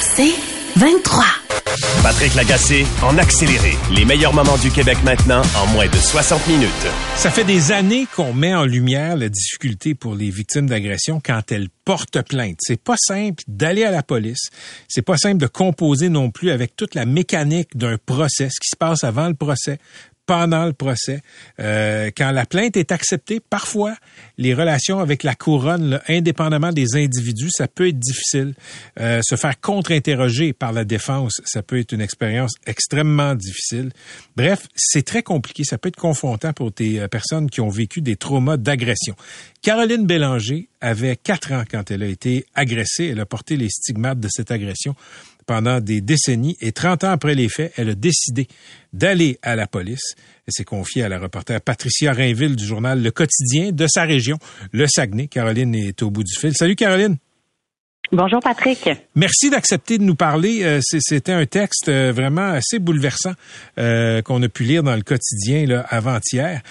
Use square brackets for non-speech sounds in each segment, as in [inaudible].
C'est 23. Patrick Lagacé en accéléré. Les meilleurs moments du Québec maintenant en moins de 60 minutes. Ça fait des années qu'on met en lumière la difficulté pour les victimes d'agression quand elles portent plainte. C'est pas simple d'aller à la police. C'est pas simple de composer non plus avec toute la mécanique d'un procès, ce qui se passe avant le procès, pendant le procès. Euh, quand la plainte est acceptée, parfois, les relations avec la couronne, indépendamment des individus, ça peut être difficile. Euh, se faire contre-interroger par la défense, ça peut être une expérience extrêmement difficile. Bref, c'est très compliqué. Ça peut être confrontant pour des euh, personnes qui ont vécu des traumas d'agression. Caroline Bélanger avait quatre ans quand elle a été agressée. Elle a porté les stigmates de cette agression pendant des décennies et 30 ans après les faits, elle a décidé d'aller à la police. Elle s'est confiée à la reporter Patricia Rainville du journal Le Quotidien de sa région, le Saguenay. Caroline est au bout du fil. Salut Caroline. Bonjour Patrick. Merci d'accepter de nous parler. Euh, c'était un texte euh, vraiment assez bouleversant euh, qu'on a pu lire dans le quotidien avant-hier.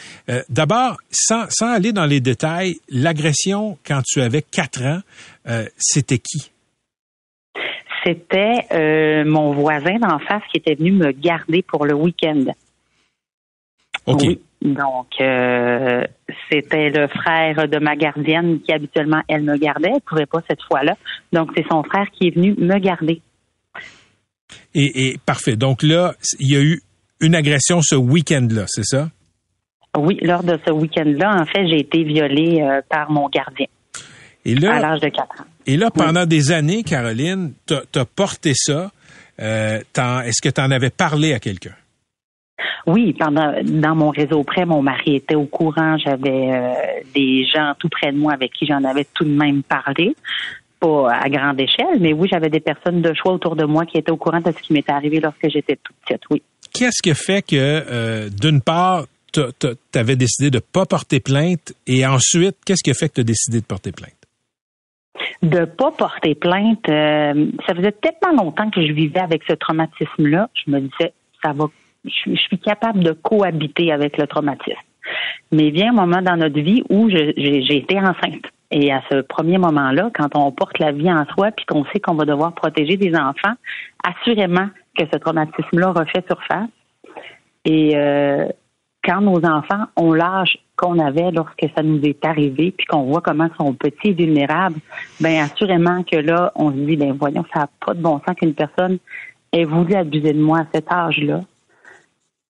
D'abord, sans, sans aller dans les détails, l'agression quand tu avais quatre ans, c'était qui? C'était euh, mon voisin d'en face qui était venu me garder pour le week-end. OK. Donc, euh, c'était le frère de ma gardienne qui habituellement, elle me gardait. Elle ne pouvait pas cette fois-là. Donc, c'est son frère qui est venu me garder. Et, et parfait. Donc là, il y a eu une agression ce week-end-là, c'est ça? Oui, lors de ce week-end-là, en fait, j'ai été violée euh, par mon gardien. Et là, à l'âge de 4 ans. Et là, pendant des années, Caroline, tu as porté ça. Euh, Est-ce que tu en avais parlé à quelqu'un? Oui, pendant dans mon réseau près, mon mari était au courant. J'avais euh, des gens tout près de moi avec qui j'en avais tout de même parlé, pas à grande échelle, mais oui, j'avais des personnes de choix autour de moi qui étaient au courant de ce qui m'était arrivé lorsque j'étais toute petite. Oui. Qu'est-ce qui fait que, euh, d'une part, tu avais décidé de pas porter plainte, et ensuite, qu'est-ce qui a fait que tu as décidé de porter plainte? De pas porter plainte, euh, ça faisait tellement longtemps que je vivais avec ce traumatisme-là, je me disais, ça va, je, suis capable de cohabiter avec le traumatisme. Mais vient un moment dans notre vie où j'ai été enceinte. Et à ce premier moment-là, quand on porte la vie en soi, puis qu'on sait qu'on va devoir protéger des enfants, assurément que ce traumatisme-là refait surface. Et euh, quand nos enfants ont l'âge qu'on avait lorsque ça nous est arrivé, puis qu'on voit comment sont petits et vulnérables, ben assurément que là, on se dit, ben voyons, ça n'a pas de bon sens qu'une personne ait voulu abuser de moi à cet âge-là.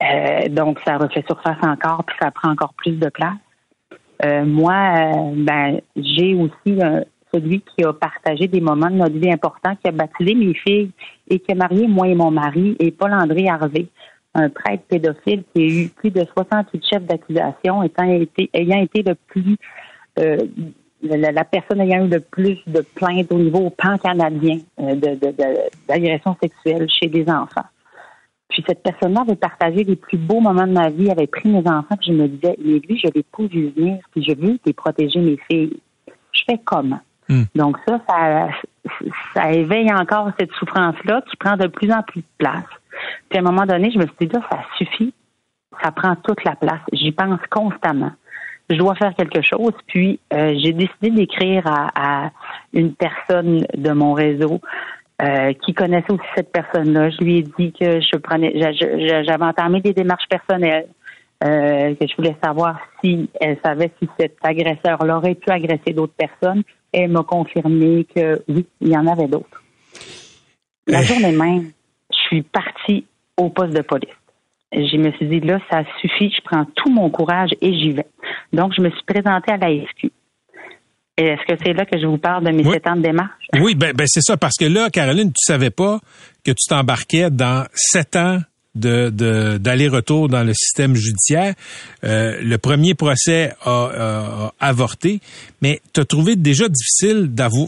Euh, donc, ça refait surface encore, puis ça prend encore plus de place. Euh, moi, euh, ben, j'ai aussi celui qui a partagé des moments de notre vie importants, qui a baptisé mes filles et qui a marié moi et mon mari, et Paul-André Harvey un prêtre pédophile qui a eu plus de 68 chefs d'accusation, étant été, ayant été le plus euh, la, personne ayant eu le plus de plaintes au niveau pan-canadien euh, d'agression de, sexuelle chez des enfants. Puis cette personne-là avait partagé les plus beaux moments de ma vie, avait pris mes enfants, puis je me disais, mais lui, je l'ai pas vu venir, puis je veux les protéger mes filles. Je fais comment? Hmm. Donc ça, ça, ça éveille encore cette souffrance-là qui prend de plus en plus de place. Puis à un moment donné, je me suis dit, ça suffit. Ça prend toute la place. J'y pense constamment. Je dois faire quelque chose. Puis euh, j'ai décidé d'écrire à, une personne de mon réseau euh, qui connaissait aussi cette personne-là. Je lui ai dit que je prenais, j'avais entamé des démarches personnelles, euh, que je voulais savoir si elle savait si cet agresseur-là aurait pu agresser d'autres personnes. Elle m'a confirmé que oui, il y en avait d'autres. La journée même, je suis partie au poste de police. Je me suis dit, là, ça suffit, je prends tout mon courage et j'y vais. Donc, je me suis présentée à la SQ. Est-ce que c'est là que je vous parle de mes sept ans de démarche? Oui, ben, ben, c'est ça, parce que là, Caroline, tu savais pas que tu t'embarquais dans sept ans de, d'aller-retour dans le système judiciaire. Euh, le premier procès a, avorté, mais tu as trouvé déjà difficile d'avouer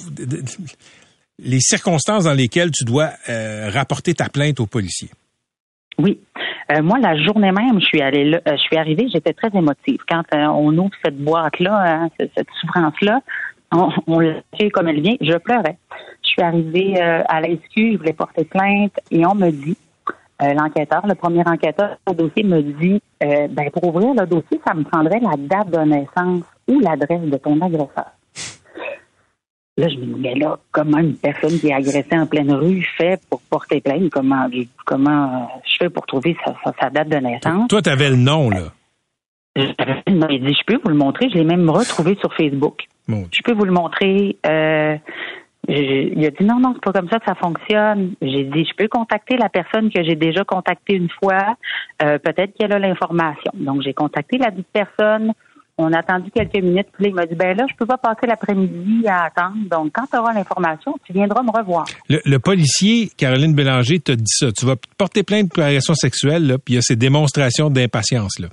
les circonstances dans lesquelles tu dois euh, rapporter ta plainte aux policiers. Oui. Euh, moi, la journée même, je suis allée là, je suis arrivée, j'étais très émotive. Quand on ouvre cette boîte-là, hein, cette souffrance-là, on, on l'a comme elle vient, je pleurais. Je suis arrivée à la je voulais porter plainte et on me dit, l'enquêteur, le premier enquêteur au dossier me dit, ben pour ouvrir le dossier, ça me prendrait la date de naissance ou l'adresse de ton agresseur. Là, je me dis, mais là, comment une personne qui est agressée en pleine rue fait pour porter plainte? Comment, comment je fais pour trouver sa, date de naissance? Toi, tu avais le nom, là. Il dit, je peux vous le montrer. Je l'ai même retrouvé sur Facebook. Je peux vous le montrer. Euh, il a dit, non, non, c'est pas comme ça que ça fonctionne. J'ai dit, je peux contacter la personne que j'ai déjà contactée une fois. Euh, peut-être qu'elle a l'information. Donc, j'ai contacté la dite personne. On a attendu quelques minutes, puis là, il m'a dit, ben là, je peux pas passer l'après-midi à attendre. Donc, quand tu auras l'information, tu viendras me revoir. Le, policier, Caroline Bélanger, t'a dit ça. Tu vas porter plainte pour agression sexuelle, là, puis il y a ces démonstrations d'impatience, là.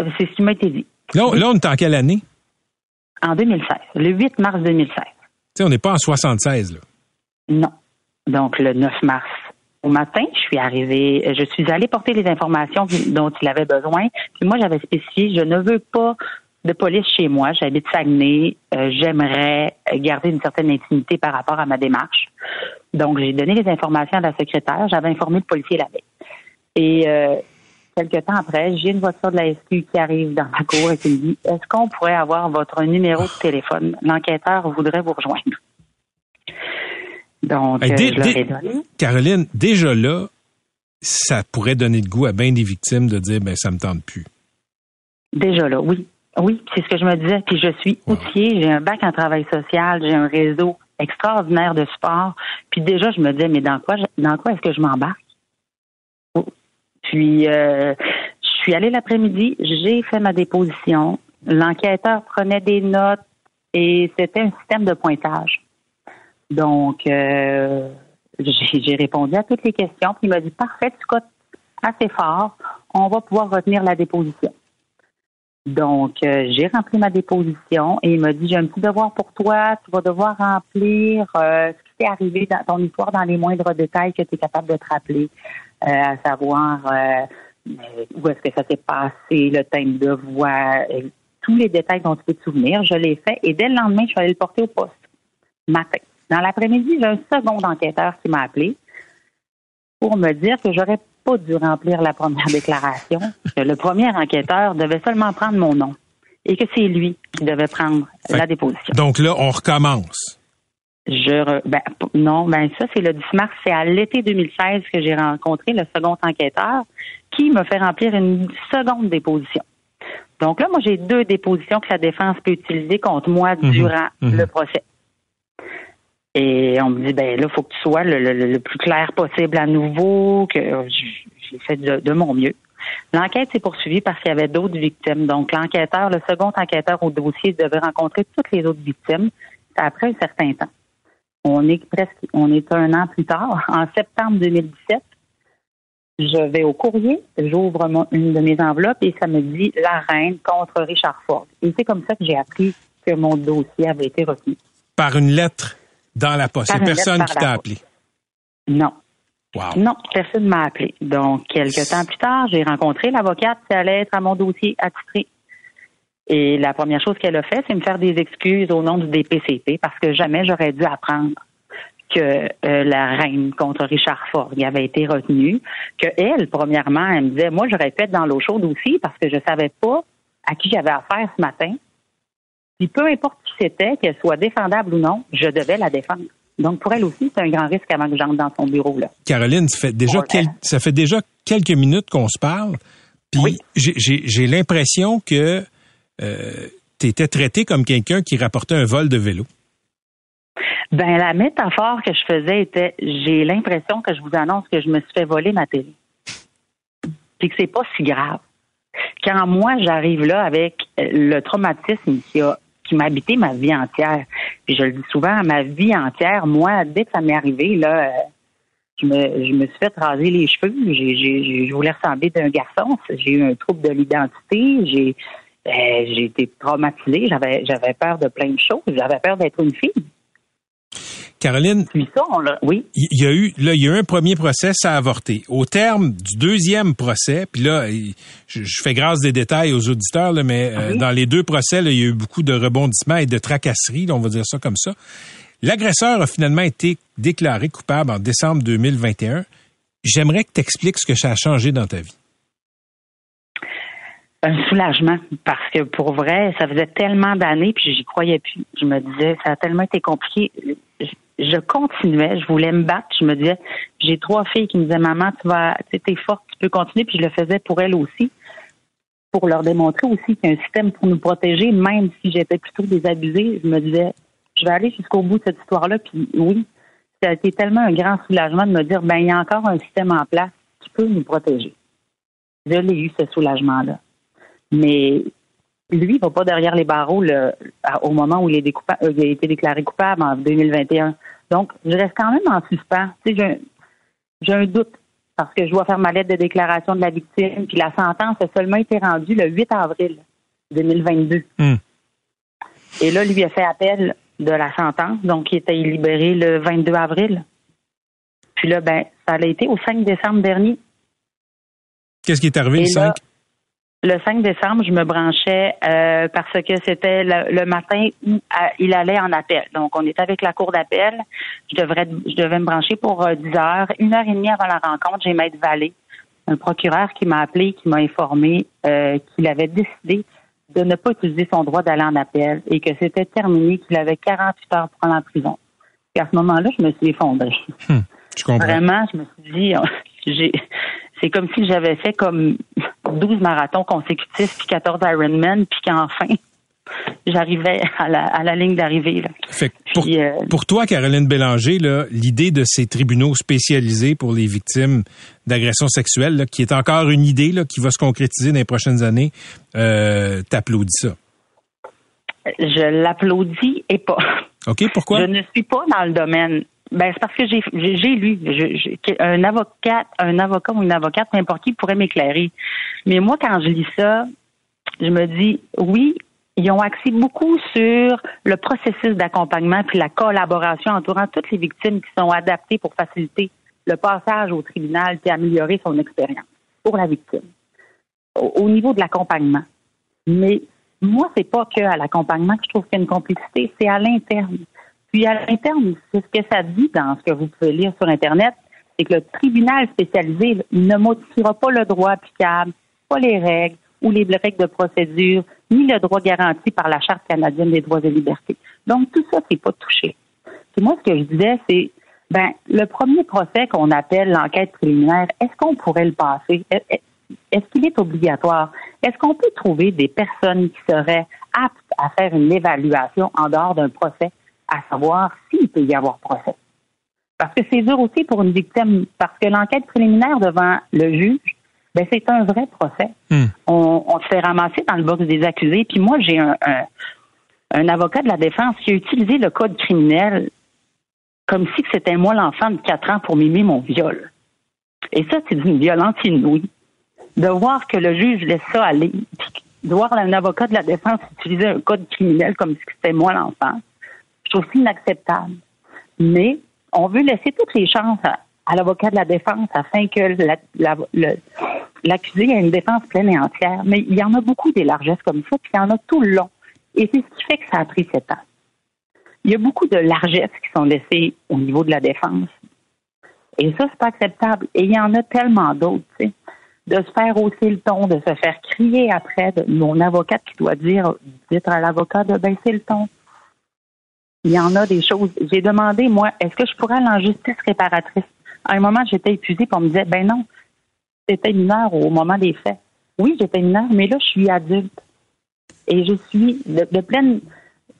Euh, c'est ce qui m'a été dit. Là, là, on est en quelle année? En 2016. Le 8 mars 2016. Tu sais, on n'est pas en 76, là. Non. Donc, le 9 mars au matin, je suis arrivée, je suis allée porter les informations dont il avait besoin. Puis moi, j'avais spécifié, je ne veux pas de police chez moi. J'habite Saguenay. Euh, j'aimerais garder une certaine intimité par rapport à ma démarche. Donc, j'ai donné les informations à la secrétaire. J'avais informé le policier la veille. Et euh, quelques temps après, j'ai une voiture de la SQ qui arrive dans ma cour et qui me dit Est-ce qu'on pourrait avoir votre numéro de téléphone? L'enquêteur voudrait vous rejoindre. Donc, euh, Caroline, déjà là, ça pourrait donner le goût à bien des victimes de dire, ben ça me tente plus. Déjà là, oui. Oui, c'est ce que je me disais. Puis je suis outillée, j'ai un bac en travail social, j'ai un réseau extraordinaire de sport. Puis déjà, je me disais, mais dans quoi, dans quoi est-ce que je m'embarque? Puis, euh, je suis allée l'après-midi, j'ai fait ma déposition. L'enquêteur prenait des notes et c'était un système de pointage. Donc, euh, j'ai répondu à toutes les questions. Puis il m'a dit parfait, tu cotes assez fort, on va pouvoir retenir la déposition. Donc, euh, j'ai rempli ma déposition et il m'a dit j'ai un petit devoir pour toi, tu vas devoir remplir euh, ce qui t'est arrivé dans ton histoire dans les moindres détails que tu es capable de te rappeler, à savoir où est-ce que ça s'est passé, le thème de voix, tous les détails dont tu peux te souvenir. Je l'ai fait et dès le lendemain, je suis allée le porter au poste matin. Dans l'après-midi, j'ai un second enquêteur qui m'a appelé pour me dire que j'aurais pas dû remplir la première [laughs] déclaration, que le premier enquêteur devait seulement prendre mon nom et que c'est lui qui devait prendre la déposition. Donc là, on recommence. Je ben, non, ben ça c'est le 10 mars, c'est à l'été 2016 que j'ai rencontré le second enquêteur qui me fait remplir une seconde déposition. Donc là, moi j'ai deux dépositions que la défense peut utiliser contre moi mhm. durant mhm. le procès. Et on me dit, ben là, il faut que tu sois le, plus clair possible à nouveau, que j'ai fait de, mon mieux. L'enquête s'est poursuivie parce qu'il y avait d'autres victimes. Donc, l'enquêteur, le second enquêteur au dossier devait rencontrer toutes les autres victimes après un certain temps. On est presque, on est un an plus tard, en septembre 2017. Je vais au courrier, j'ouvre une de mes enveloppes et ça me dit la reine contre Richard Ford. Et c'est comme ça que j'ai appris que mon dossier avait été retenu. Par une lettre dans la poste. Il personne qui t'a appelé. Non. Non, personne ne m'a appelé. Donc, quelques temps plus tard, j'ai rencontré l'avocate qui allait être à mon dossier attitré. Et la première chose qu'elle a fait, c'est me faire des excuses au nom du DPCP parce que jamais j'aurais dû apprendre que euh, la reine contre Richard Ford avait été retenue, que elle, premièrement, elle me disait, moi, j'aurais pu être dans l'eau chaude aussi parce que je savais pas à qui j'avais affaire ce matin. Puis peu importe qui c'était, qu'elle soit défendable ou non, je devais la défendre. Donc pour elle aussi, c'est un grand risque avant que j'entre dans son bureau là. Caroline, ça fait déjà ça fait déjà quelques minutes qu'on se parle. Puis j'ai l'impression que euh, tu étais traité comme quelqu'un qui rapportait un vol de vélo. Ben la métaphore que je faisais était j'ai l'impression que je vous annonce que je me suis fait voler ma télé. Puis que c'est pas si grave. Quand moi j'arrive là avec le traumatisme qui a qui m'a habité ma vie entière. Puis je le dis souvent, ma vie entière, moi, dès que ça m'est arrivé, là, je me, je me suis fait raser les cheveux. J'ai, j'ai, je voulais ressembler d'un garçon. J'ai eu un trouble de l'identité. J'ai, euh, j'ai été traumatisée. J'avais, j'avais peur de plein de choses. J'avais peur d'être une fille. Caroline, Puis ça, on l'a. Oui. il y a eu là il y a eu un premier procès ça a avorté au terme du deuxième procès puis là je, je fais grâce des détails aux auditeurs là, mais euh, dans les deux procès là, il y a eu beaucoup de rebondissements et de tracasseries là, on va dire ça comme ça l'agresseur a finalement été déclaré coupable en décembre 2021 j'aimerais que tu expliques ce que ça a changé dans ta vie Un soulagement, parce que pour vrai, ça faisait tellement d'années, puis j'y croyais plus. Je me disais, ça a tellement été compliqué. Je, continuais, je voulais me battre. Je me disais, j'ai trois filles qui me disaient, maman, tu vas, tu t'es forte, tu peux continuer. Puis je le faisais pour elles aussi, pour leur démontrer aussi qu'il y a un système pour nous protéger, même si j'étais plutôt désabusée. Je me disais, je vais aller jusqu'au bout de cette histoire-là. Puis oui, ça a été tellement un grand soulagement de me dire, ben il y a encore un système en place qui peut nous protéger. Je l'ai eu, ce soulagement-là. Mais lui, il va pas derrière les barreaux le- au moment où il, est découpa- euh, il a été déclaré coupable en 2021. Donc, je reste quand même en suspens. Tu sais, j'ai un- doute parce que je dois faire ma lettre de déclaration de la victime, puis la sentence a seulement été rendue le 8 avril 2022. Hmm. Et là, lui a fait appel de la sentence, donc il était libéré le 22 avril. Puis là, ben, ça a été au 5 décembre dernier. qu'est-ce qui est arrivé Et le là, 5 le 5 décembre, je me branchais euh, parce que c'était le, le matin où euh, il allait en appel. Donc, on était avec la cour d'appel. Je devrais, je devais me brancher pour euh, 10 heures. Une heure et demie avant la rencontre, j'ai Maître Vallée, un procureur qui m'a appelé, qui m'a informé euh, qu'il avait décidé de ne pas utiliser son droit d'aller en appel et que c'était terminé, qu'il avait 48 heures pour aller en prison. Et à ce moment-là, je me suis effondrée. je comprends Vraiment, je me suis dit, [laughs] j'ai, c'est comme si j'avais fait comme 12 marathons consécutifs, puis 14 Ironman, puis qu'enfin, [laughs] j'arrivais à la, à la ligne d'arrivée. pour, euh, pour toi, Caroline Bélanger, l'idée de ces tribunaux spécialisés pour les victimes d'agressions sexuelles, là, qui est encore une idée là, qui va se concrétiser dans les prochaines années, euh, t'applaudis ça? je l'applaudis et pas. OK, pourquoi? Je ne suis pas dans le domaine. Ben, c'est parce que j'ai, lu. Je- un avocat, un avocat ou une avocate, n'importe qui pourrait m'éclairer. Mais moi, quand je lis ça, je me dis, oui, ils ont axé beaucoup sur le processus d'accompagnement puis la collaboration entourant toutes les victimes qui sont adaptées pour faciliter le passage au tribunal puis améliorer son expérience pour la victime. Au, au niveau de l'accompagnement. Mais moi, c'est pas que à l'accompagnement que je trouve qu'il y a une complexité, c'est à l'interne. Puis à l'interne, c'est ce que ça dit dans ce que vous pouvez lire sur Internet, c'est que le tribunal spécialisé ne modifiera pas le droit applicable, pas les règles ou les règles de procédure, ni le droit garanti par la Charte canadienne des droits et libertés. Donc tout ça, c'est pas touché. Puis moi, ce que je disais, c'est ben le premier procès qu'on appelle l'enquête préliminaire, est-ce qu'on pourrait le passer? Est- Est-ce qu'il est obligatoire? Est-ce qu'on peut trouver des personnes qui seraient aptes à faire une évaluation en dehors d'un procès, à savoir s'il peut y avoir procès? Parce que c'est dur aussi pour une victime, parce que l'enquête préliminaire devant le juge, ben c'est un vrai procès. Hmm. On, on se fait ramasser dans le box des accusés. Puis moi, j'ai un, un, un avocat de la défense qui a utilisé le code criminel comme si c'était moi l'enfant de 4 ans pour mimer mon viol. Et ça, c'est d'une violence inouïe. De voir que le juge laisse ça aller, puis de voir un avocat de la défense utiliser un code criminel comme si c'était moi l'enfant, je trouve inacceptable. Mais on veut laisser toutes les chances à, l'avocat de la défense afin que l'accusé ait une défense pleine et entière. Mais il y en a beaucoup des largesses comme ça, puis il y en a tout le long. Et c'est ce qui fait que ça a pris sept ans. Il y a beaucoup de largesses qui sont laissées au niveau de la défense. Et ça, c'est pas acceptable. Et il y en a tellement d'autres, tu sais. De se faire hausser le ton, de se faire crier après, de mon avocate qui doit dire, dire à l'avocat de baisser le ton. Il y en a des choses. J'ai demandé, moi, est-ce que je pourrais aller en justice réparatrice? À un moment, j'étais épuisée, puis on me disait, ben non, j'étais mineure au moment des faits. Oui, j'étais mineure, mais là, je suis adulte. Et je suis de, pleine.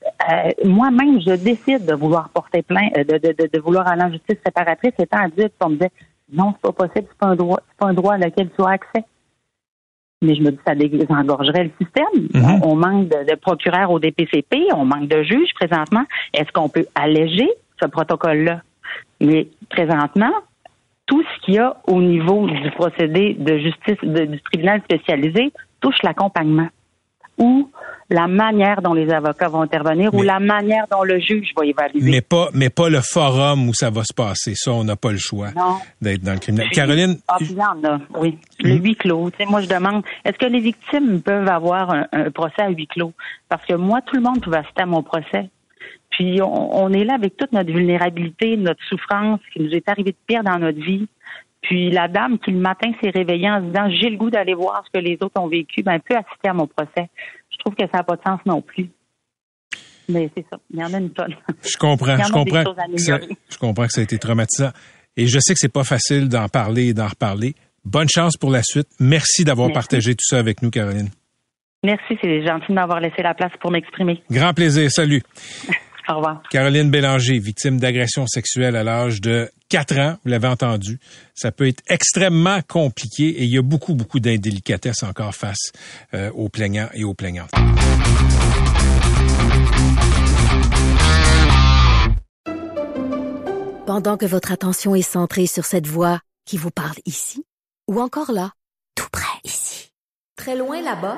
euh, Moi-même, je décide de vouloir porter plainte, euh, de vouloir aller en justice réparatrice étant adulte. On me disait, non, c'est pas possible, c'est pas un droit, c'est pas un droit à lequel tu as accès. Mais je me dis, ça désengorgerait le système. Mhm. On, on manque de, de procureurs au DPCP, on manque de juges présentement. Est-ce qu'on peut alléger ce protocole-là? Mais présentement, tout ce qu'il y a au niveau du procédé de justice de- du tribunal spécialisé touche l'accompagnement. Ou la manière dont les avocats vont intervenir ou la manière dont le juge va évaluer. Mais pas, mais pas le forum où ça va se passer. Ça, on n'a pas le choix d'être dans le criminel. Caroline. Ah, oui. Le hmm? huis clos. Tu moi, je demande, est-ce que les victimes peuvent avoir un, procès à huis clos? Parce que moi, tout le monde peut assister à mon procès. Puis on, est là avec toute notre vulnérabilité, notre souffrance, qui nous est arrivé de pire dans notre vie. Puis la dame qui le matin s'est réveillée en se disant j'ai le goût d'aller voir ce que les autres ont vécu, ben peut assister à mon procès. Je trouve que ça n'a pas de sens non plus. Mais c'est ça, il y en a une tonne. Je comprends, je comprends. je comprends que ça a été traumatisant. Et je sais que c'est pas facile d'en parler et d'en reparler. Bonne chance pour la suite. Merci d'avoir partagé tout ça avec nous, Caroline. Merci, c'est gentil de m'avoir laissé la place pour m'exprimer. Grand plaisir. Salut. [laughs] Au revoir. Caroline Bélanger, victime d'agression sexuelle à l'âge de 4 ans, vous l'avez entendu. Ça peut être extrêmement compliqué et il y a beaucoup, beaucoup d'indélicatesse encore face euh, aux plaignants et aux plaignantes. Pendant que votre attention est centrée sur cette voix qui vous parle ici, ou encore là, tout près ici, très loin là-bas,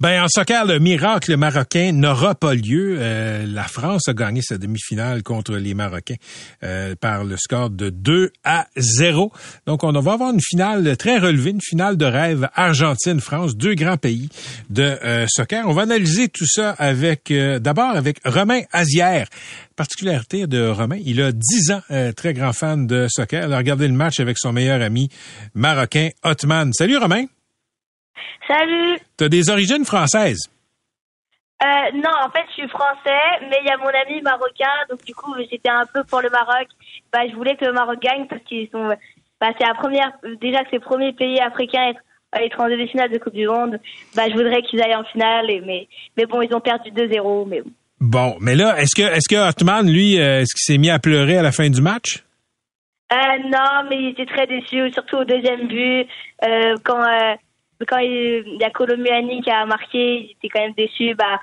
Ben, en soccer, le miracle marocain n'aura pas lieu. Euh, la France a gagné sa demi-finale contre les Marocains euh, par le score de 2 à 0. Donc, on va avoir une finale très relevée, une finale de rêve Argentine-France, deux grands pays de euh, soccer. On va analyser tout ça avec, d'abord avec Romain Azière. Particularité de Romain, il a 10 ans, très grand fan de soccer. Il a regardé le match avec son meilleur ami marocain, Otman. Salut Romain! Salut. T'as des origines françaises? Euh, non, en fait, je suis français, mais il y a mon ami marocain, donc du coup, j'étais un peu pour le Maroc. Bah, je voulais que le Maroc gagne parce qu'ils sont, bah, c'est la première, déjà que c'est le premier pays africain à être, en demi-finale de Coupe du Monde. Bah, je voudrais qu'ils aillent en finale, mais, mais bon, ils ont perdu 2-0, mais bon. Bon, mais là, est-ce que, est-ce que Hartmann, lui, euh, est-ce qu'il s'est mis à pleurer à la fin du match? Euh, non, mais il était très déçu, surtout au deuxième but, euh, quand, euh, quand il y a Colomiani qui a marqué, j'étais quand même déçu. Bah,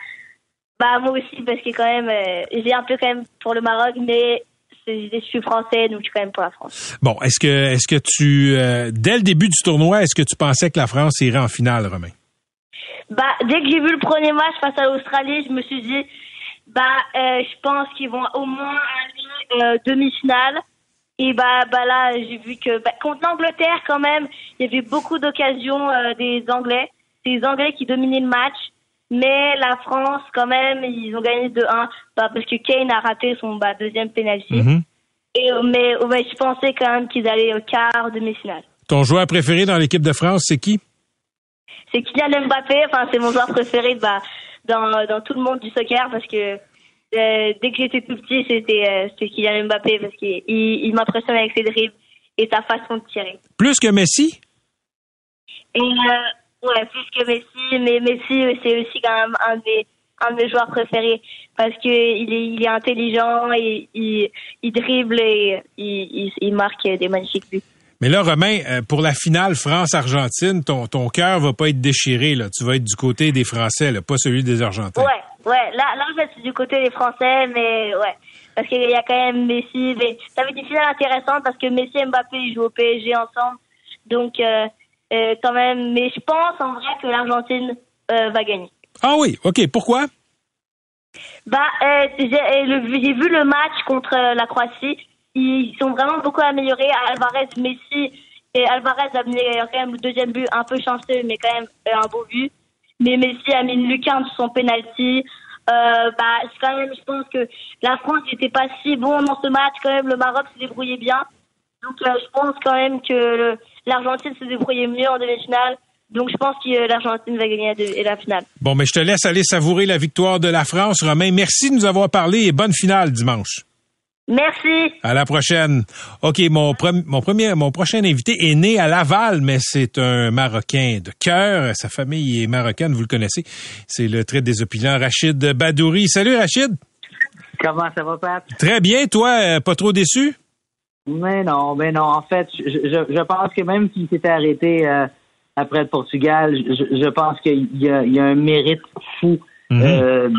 bah moi aussi parce que quand même, euh, j'ai un peu quand même pour le Maroc, mais je suis français, donc je suis quand même pour la France. Bon, est-ce que est-ce que tu, euh, dès le début du tournoi, est-ce que tu pensais que la France irait en finale, Romain? Bah, dès que j'ai vu le premier match face à l'Australie, je me suis dit, bah, euh, je pense qu'ils vont au moins aller demi-finale. Et bah, bah là, j'ai vu que bah, contre l'Angleterre, quand même, il y avait beaucoup d'occasions euh, des Anglais. C'est les Anglais qui dominaient le match. Mais la France, quand même, ils ont gagné de 1 bah, parce que Kane a raté son bah, deuxième penalty. Mm-hmm. Et, euh, mais ouais, je pensais quand même qu'ils allaient au quart, demi-finale. Ton joueur préféré dans l'équipe de France, c'est qui? C'est Kylian Mbappé. Enfin, c'est mon joueur préféré bah, dans, dans tout le monde du soccer parce que euh, dès que j'étais tout petit, c'était euh, Kylian Mbappé parce qu'il il, m'impressionne avec ses dribbles et sa façon de tirer. Plus que Messi? Et, euh, Ouais, plus que Messi, mais Messi, c'est aussi quand même un des, un de mes joueurs préférés parce qu'il est, il est intelligent, et, il, il dribble et il, il marque des magnifiques buts. Mais là, Romain, pour la finale France-Argentine, ton, ton cœur va pas être déchiré. Là. Tu vas être du côté des Français, là, pas celui des Argentins. Ouais, ouais. Là, là, je suis du côté des Français, mais ouais. Parce qu'il y a quand même Messi. Mais ça va être une finale intéressante parce que Messi et Mbappé, ils jouent au PSG ensemble. Donc, euh, euh, quand même. Mais je pense en vrai que l'Argentine va gagner. Ah oui, ok. Pourquoi? Bah, j'ai vu le match contre la Croatie ils sont vraiment beaucoup améliorés. Alvarez, Messi et Alvarez a mis quand même le deuxième but un peu chanceux, mais quand même euh, un beau but. Mais Messi a mis une lucarne sur son penalty. Euh, bah, quand même, je pense que la France n'était pas si bon dans ce match. Quand même, le Maroc se débrouillait bien. Donc, euh, je pense quand même que l'Argentine se débrouillait mieux en demi-finale. Donc, je pense que l'Argentine va gagner la finale. Bon, mais je te laisse aller savourer la victoire de la France. Romain, merci de nous avoir parlé et bonne finale dimanche. Merci. À la prochaine. OK, mon, mon premier, mon prochain invité est né à Laval, mais c'est un Marocain de cœur. Sa famille est marocaine, vous le connaissez. C'est le trait des opinions, Rachid Badouri. Salut, Rachid. Comment ça va, Pat? Très bien. Toi, euh, pas trop déçu? Mais non, mais non. En fait, je, je, pense que même s'il s'était arrêté euh, après le Portugal, je, je pense qu'il y, y a, un mérite fou mhm. euh,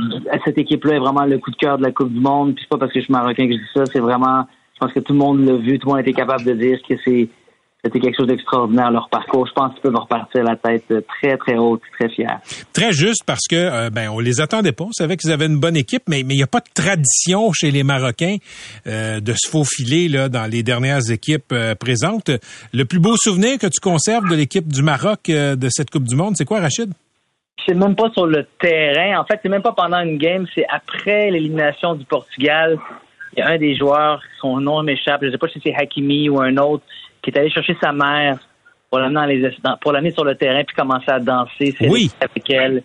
cette équipe-là. est vraiment le coup de cœur de la Coupe du Monde. Puis c'est pas parce que je suis marocain que je dis ça. C'est vraiment, je pense que tout le monde l'a vu, tout le monde était capable de dire que c'est c'était quelque chose d'extraordinaire leur parcours. Je pense qu'ils peuvent repartir la tête très très haute, très fière. Très juste parce que euh, ben on les attendait pas. On savait qu'ils avaient une bonne équipe, mais mais il n'y a pas de tradition chez les Marocains euh, de se faufiler là dans les dernières équipes euh, présentes. Le plus beau souvenir que tu conserves de l'équipe du Maroc de cette Coupe du Monde, c'est quoi, Rachid? C'est même pas sur le terrain. En fait, c'est même pas pendant une game. C'est après l'élimination du Portugal. Il y a un des joueurs, son nom m'échappe. Je ne sais pas si c'est Hakimi ou un autre qui est allé chercher sa mère pour l'amener, pour l'amener sur le terrain puis commencer à danser oui. avec elle.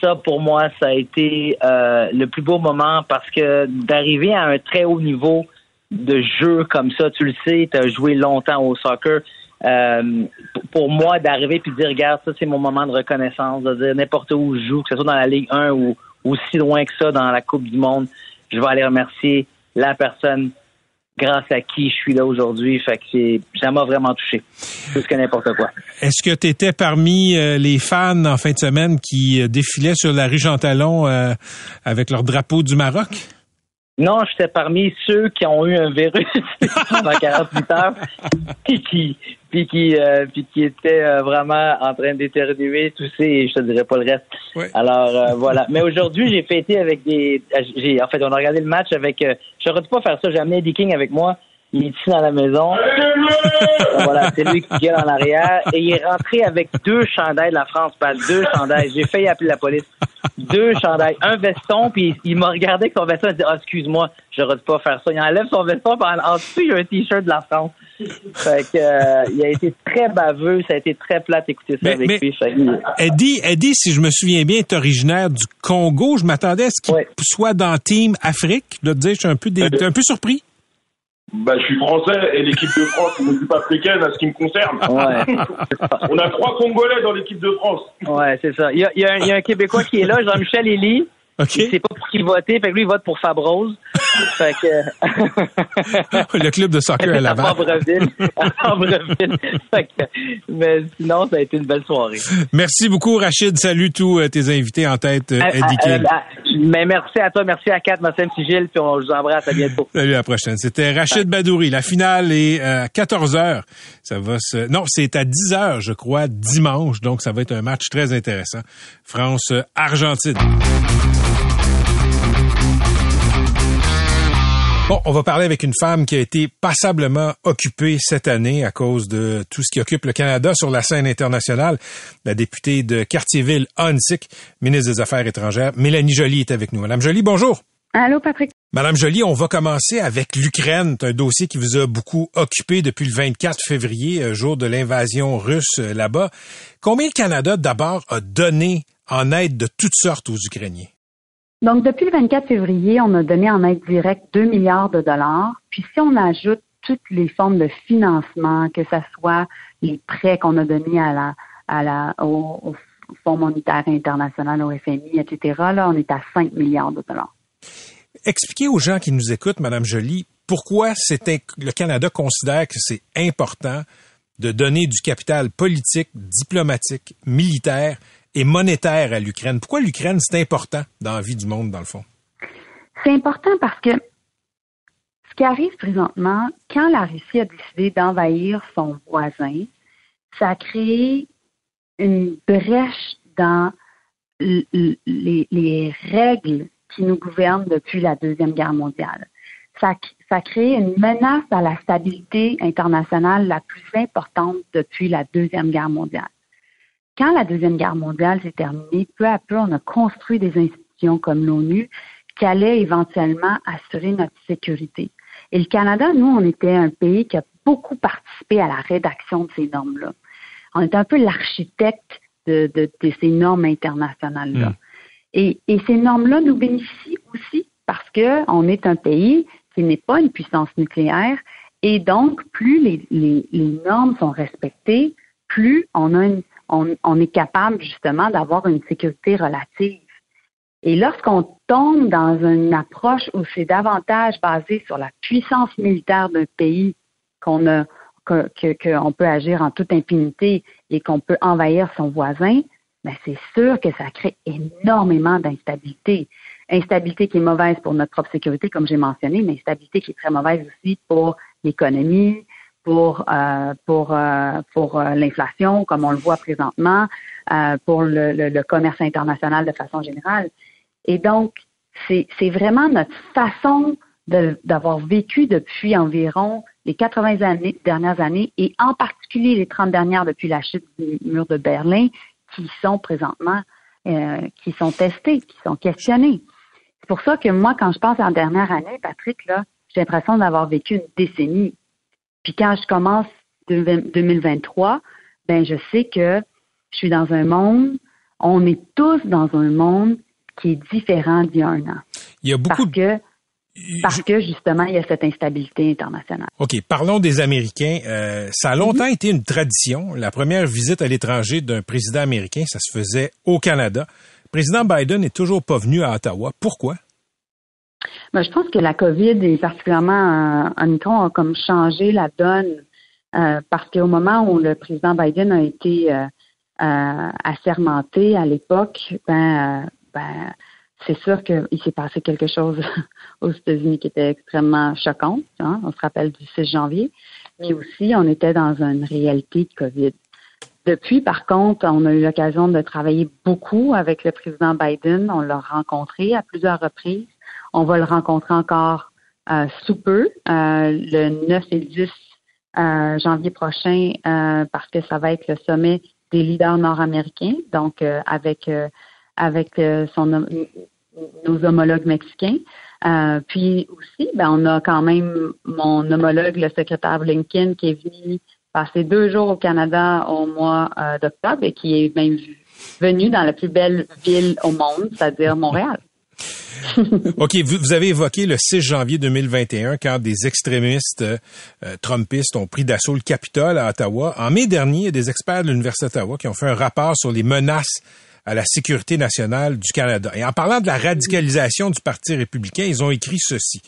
Ça, pour moi, ça a été euh, le plus beau moment parce que d'arriver à un très haut niveau de jeu comme ça, tu le sais, tu as joué longtemps au soccer. Euh, pour moi, d'arriver puis de dire, regarde, ça, c'est mon moment de reconnaissance, de dire n'importe où je joue, que ce soit dans la Ligue 1 ou aussi loin que ça dans la Coupe du Monde, je vais aller remercier la personne grâce à qui je suis là aujourd'hui. Fait que ça m'a vraiment touché. Plus que n'importe quoi. Est-ce que tu étais parmi euh, les fans en fin de semaine qui euh, défilaient sur la rue Jean Talon euh, avec leur drapeau du Maroc? Non, j'étais parmi ceux qui ont eu un virus [laughs] pendant 48 heures et qui, puis qui, euh, puis qui étaient euh, vraiment en train d'éternuer, tousser, et je te dirais pas le reste. Alors euh, voilà. Mais aujourd'hui, j'ai fêté avec des, j'ai, en fait, on a regardé le match avec. je n'aurais pas faire ça. J'ai amené Eddie King avec moi. Il est ici dans la maison. voilà, c'est lui qui gueule en arrière. Et il est rentré avec deux chandails de la France, pas deux chandails. J'ai failli appeler la police. Deux chandails, un veston, puis il m'a regardé avec son veston et dit ah, excuse-moi, j'aurais pas faire ça. Il enlève son veston, puis en, dessous, il y a un t-shirt de la France. Fait que, euh, il a été très baveux, ça a été très plate d'écouter ça avec lui. Eddie, Eddie, si je me souviens bien, est originaire du Congo. Je m'attendais à ce qu'il soit dans Team Afrique. Je dois te dire, je suis un peu, un peu surpris. Bah, je suis français et l'équipe de France est une équipe africaine à ce qui me concerne. On a trois Congolais dans l'équipe de France. Ouais, c'est ça. Il y a, y a, un Québécois qui est là, Jean-Michel Elie. Okay. Il sait pas pour qui voter, fait que lui, il vote pour Fabrose. [laughs] fait que... le club de soccer à [laughs] Laval. À Fabreville. fait que... Mais sinon, ça a été une belle soirée. Merci beaucoup, Rachid. Salut tous euh, tes invités en tête, euh, euh, Eddie mais merci à toi, merci à Kat, merci à Gilles, puis on vous embrasse. À bientôt. [laughs] Salut, à la prochaine. C'était Rachid Badouri. La finale est à 14 h Ça va se... Non, c'est à 10 h je crois, dimanche. Donc, ça va être un match très intéressant. France-Argentine. Bon, on va parler avec une femme qui a été passablement occupée cette année à cause de tout ce qui occupe le Canada sur la scène internationale. La députée de Cartierville, Hansik, ministre des Affaires étrangères, Mélanie Joly est avec nous. Madame Joly, bonjour. Allô, Patrick. Madame Joly, on va commencer avec l'Ukraine. C'est un dossier qui vous a beaucoup occupé depuis le 24 février, euh, jour de l'invasion russe euh, là-bas. Combien le Canada, d'abord, a donné en aide de toutes sortes aux Ukrainiens? Donc, depuis le 24 février, on a donné en aide directe 2 milliards de dollars. Puis, si on ajoute toutes les formes de financement, que ce soit les prêts qu'on a donnés à la, à la, au, Fonds monétaire international, au FMI, etc., là, on est à 5 milliards de dollars. Expliquez aux gens qui nous écoutent, Madame Joly, pourquoi le Canada considère que c'est important de donner du capital politique, diplomatique, militaire et monétaire à l'Ukraine. Pourquoi l'Ukraine, c'est important dans la vie du monde, dans le fond? C'est important parce que ce qui arrive présentement, quand la Russie a décidé d'envahir son voisin, ça a créé une brèche dans les, règles qui nous gouvernent depuis la Deuxième Guerre mondiale. Ça, ça a créé une menace à la stabilité internationale la plus importante depuis la Deuxième Guerre mondiale quand la Deuxième Guerre mondiale s'est terminée, peu à peu, on a construit des institutions comme l'ONU qui allaient éventuellement assurer notre sécurité. Et le Canada, nous, on était un pays qui a beaucoup participé à la rédaction de ces normes-là. On était un peu l'architecte de, ces normes internationales-là. Hmm. Et, ces normes-là nous bénéficient aussi parce qu'on est un pays qui n'est pas une puissance nucléaire et donc plus les normes sont respectées, plus on a une on, est capable justement d'avoir une sécurité relative. Et lorsqu'on tombe dans une approche où c'est davantage basé sur la puissance militaire d'un pays qu'on peut agir en toute impunité et qu'on peut envahir son voisin, ben c'est sûr que ça crée énormément d'instabilité. Instabilité qui est mauvaise pour notre propre sécurité, comme j'ai mentionné, mais instabilité qui est très mauvaise aussi pour l'économie, pour euh, pour euh, pour euh, l'inflation, comme on le voit présentement, pour le, le, commerce international de façon générale. Et donc, c'est c'est vraiment notre façon d'avoir vécu depuis environ les 80 années, dernières années et en particulier les 30 dernières depuis la chute du mur de Berlin qui sont présentement, qui sont testés, qui sont questionnés. C'est pour ça que moi, quand je pense en dernière année, Patrick, là, j'ai l'impression d'avoir vécu une décennie. Puis quand je commence 2023, ben je sais que je suis dans un monde, on est tous dans un monde qui est différent d'il y a un an. Il y a beaucoup parce que parce que justement, il y a cette instabilité internationale. OK, parlons des Américains. Euh, ça a longtemps été une tradition. La première visite à l'étranger d'un président américain, ça se faisait au Canada. Le président Biden n'est toujours pas venu à Ottawa. Pourquoi? Ben, je pense que la COVID et particulièrement en Omicron a comme changé la donne euh, parce qu'au moment où le président Biden a été euh, euh assermenté à l'époque, ben, euh, ben c'est sûr qu'il s'est passé quelque chose [laughs] aux États-Unis qui était extrêmement choquant. Hein, on se rappelle du 6 janvier, mais aussi on était dans une réalité de COVID. Depuis, par contre, on a eu l'occasion de travailler beaucoup avec le président Biden. On l'a rencontré à plusieurs reprises. On va le rencontrer encore euh, sous peu, euh, le 9 et 10 euh, janvier prochain, parce que ça va être le sommet des leaders nord-américains, donc avec avec son nos homologues mexicains. puis aussi, ben, on a quand même mon homologue, le secrétaire Blinken, qui est venu passer deux jours au Canada au mois d'octobre et qui est même venu dans la plus belle ville au monde, c'est-à-dire Montréal. OK, vous, avez évoqué le 6 janvier 2021 quand des extrémistes euh, trumpistes ont pris d'assaut le Capitole à Ottawa. En mai dernier, il y a des experts de l'Université d'Ottawa qui ont fait un rapport sur les menaces à la sécurité nationale du Canada. Et en parlant de la radicalisation du Parti républicain, ils ont écrit ceci.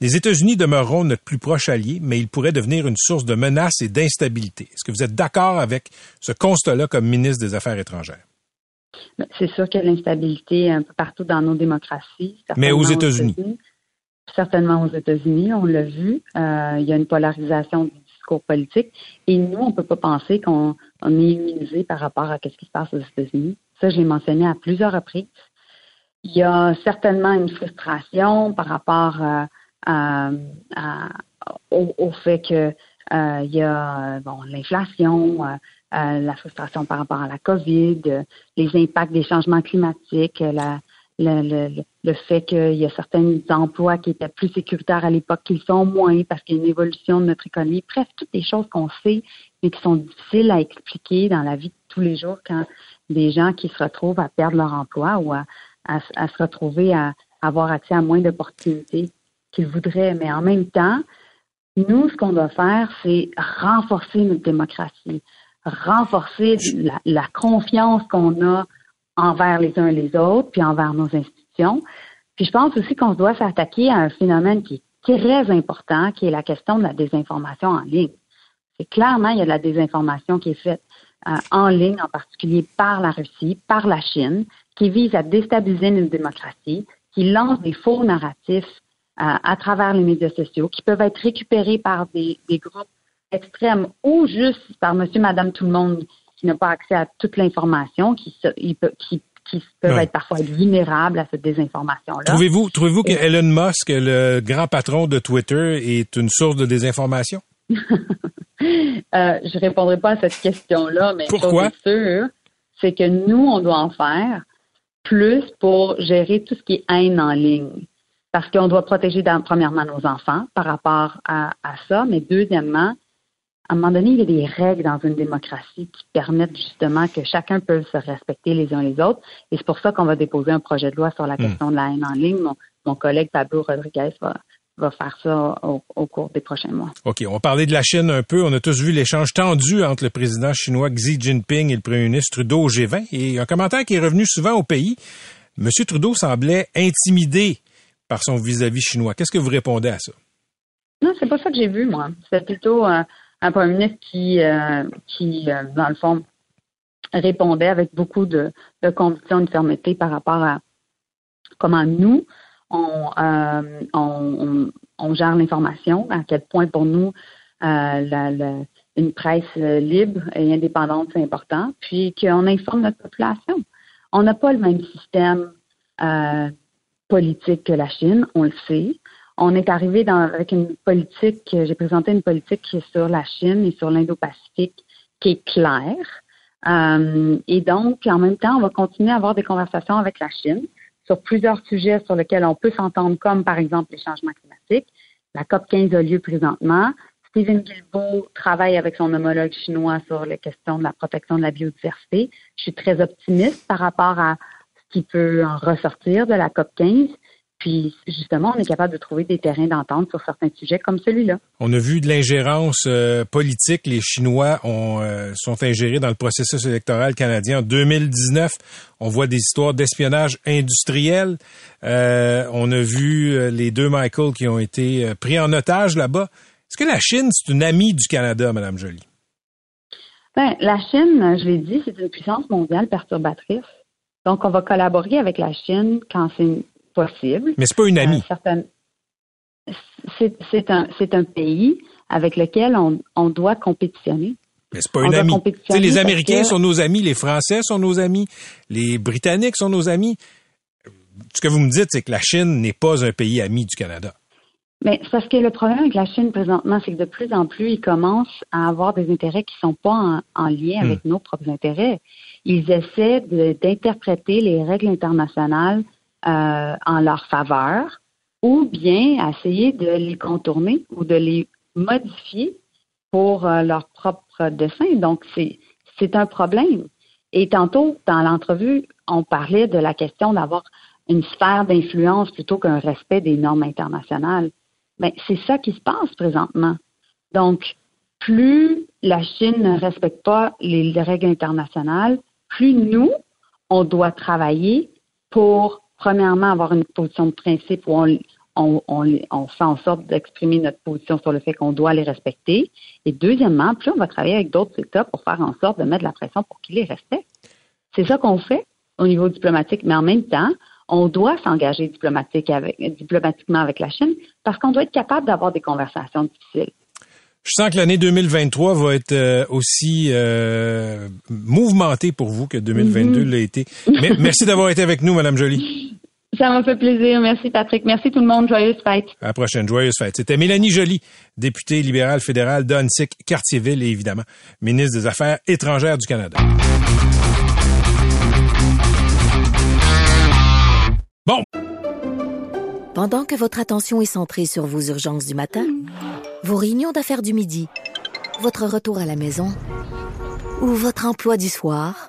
Les États-Unis demeureront notre plus proche allié, mais ils pourraient devenir une source de menaces et d'instabilité. Est-ce que vous êtes d'accord avec ce constat-là comme ministre des Affaires étrangères? C'est sûr qu'il y a l'instabilité un peu partout dans nos démocraties. Mais aux États-Unis. certainement aux États-Unis, on l'a vu. Euh, il y a une polarisation du discours politique. Et nous, on ne peut pas penser qu'on est immunisé par rapport à ce qui se passe aux États-Unis. Ça, je l'ai mentionné à plusieurs reprises. Il y a certainement une frustration par rapport euh, au, fait que euh, il y a bon l'inflation, euh, la frustration par rapport à la COVID, euh, les impacts des changements climatiques, la, le, fait qu'il y a certains emplois qui étaient plus sécuritaires à l'époque qu'ils sont moins parce qu'il y a une évolution de notre économie. Bref, toutes les choses qu'on sait, mais qui sont difficiles à expliquer dans la vie de tous les jours quand des gens qui se retrouvent à perdre leur emploi ou à, à, à se retrouver à avoir accès à moins d'opportunités qu'ils voudraient. Mais en même temps, nous, ce qu'on doit faire, c'est renforcer notre démocratie, renforcer la, confiance qu'on a envers les uns les autres, puis envers nos institutions. Puis je pense aussi qu'on doit s'attaquer à un phénomène qui est très important, qui est la question de la désinformation en ligne. C'est clairement, il y a de la désinformation qui est faite euh, en ligne, en particulier par la Russie, par la Chine, qui vise à déstabiliser une démocratie, qui lance des faux narratifs euh, à travers les médias sociaux, qui peuvent être récupérés par des, des groupes extrême ou juste par monsieur, madame, tout le monde qui n'a pas accès à toute l'information, qui, qui, qui peuvent être parfois vulnérables à cette désinformation-là. Trouvez-vous, trouvez-vous que Elon Musk, le grand patron de Twitter, est une source de désinformation? [laughs] euh, je répondrai pas à cette question-là, mais Pourquoi? sûr, c'est que nous, on doit en faire plus pour gérer tout ce qui est haine en ligne. Parce qu'on doit protéger premièrement nos enfants par rapport à, à ça, mais deuxièmement, à un moment donné, il y a des règles dans une démocratie qui permettent justement que chacun peut se respecter les uns les autres. Et c'est pour ça qu'on va déposer un projet de loi sur la hmm. question de la haine en ligne. Mon, collègue Pablo Rodriguez va, faire ça au, cours des prochains mois. OK. On va parler de la Chine un peu. On a tous vu l'échange tendu entre le président chinois Xi Jinping et le premier ministre Trudeau au G20. Et un commentaire qui est revenu souvent au pays, M. Trudeau semblait intimidé par son vis-à-vis chinois. Qu'est-ce que vous répondez à ça? Non, c'est pas ça que j'ai vu, moi. C'est plutôt euh, un premier ministre qui, euh, qui euh, dans le fond, répondait avec beaucoup de, de conviction et de fermeté par rapport à comment nous, on, on, on, gère l'information, à quel point pour nous, une presse libre et indépendante, c'est important, puis qu'on informe notre population. On n'a pas le même système politique que la Chine, on le sait. On est arrivé dans, avec une politique, j'ai présenté une politique qui est sur la Chine et sur l'Indo-Pacifique qui est claire. Euh, et donc, en même temps, on va continuer à avoir des conversations avec la Chine sur plusieurs sujets sur lesquels on peut s'entendre, comme par exemple les changements climatiques. La COP 15 a lieu présentement. Stephen Guilbeault travaille avec son homologue chinois sur les questions de la protection de la biodiversité. Je suis très optimiste par rapport à qui peut en ressortir de la COP 15. Puis justement, on est capable de trouver des terrains d'entente sur certains sujets comme celui-là. On a vu de l'ingérence euh, politique. Les Chinois ont, euh, sont ingérés dans le processus électoral canadien en 2019. On voit des histoires d'espionnage industriel. Euh, on a vu les deux Michael qui ont été pris en otage là-bas. Est-ce que la Chine, c'est une amie du Canada, Madame Joly? Ben, la Chine, je l'ai dit, c'est une puissance mondiale perturbatrice. Donc, on va collaborer avec la Chine quand c'est possible. Mais c'est pas une amie. C'est un, un pays avec lequel on, on doit compétitionner. Mais c'est pas une amie. Les Américains sont nos amis, les Français sont nos amis, les Britanniques sont nos amis. Ce que vous me dites, c'est que la Chine n'est pas un pays ami du Canada. Mais parce que le problème avec la Chine présentement, c'est que de plus en plus, ils commencent à avoir des intérêts qui ne sont pas en, lien avec hmm. nos propres intérêts ils essaient d'interpréter les règles internationales euh, en leur faveur ou bien essayer de les contourner ou de les modifier pour euh, leur propre dessin. Donc, c'est un problème. Et tantôt, dans l'entrevue, on parlait de la question d'avoir une sphère d'influence plutôt qu'un respect des normes internationales. Mais c'est ça qui se passe présentement. Donc, plus la Chine ne respecte pas les règles internationales, plus nous, on doit travailler pour, premièrement, avoir une position de principe où on, on, fait en sorte d'exprimer notre position sur le fait qu'on doit les respecter. Et deuxièmement, plus on va travailler avec d'autres États pour faire en sorte de mettre de la pression pour qu'ils les respectent. C'est ça qu'on fait au niveau diplomatique, mais en même temps, on doit s'engager diplomatiquement avec la Chine parce qu'on doit être capable d'avoir des conversations difficiles. Je sens que l'année 2023 va être euh, aussi euh, mouvementée pour vous que 2022 mhm. l'a été. merci d'avoir été avec nous, Madame Joly. Ça m'a fait plaisir. Merci, Patrick. Merci tout le monde. Joyeuse fête. À la prochaine. Joyeuse fête. C'était Mélanie Joly, députée libérale fédérale d'Annecy, Cartierville et évidemment ministre des Affaires étrangères du Canada. Bon. Pendant que votre attention est centrée sur vos urgences du matin, vos réunions d'affaires du midi, votre retour à la maison ou votre emploi du soir,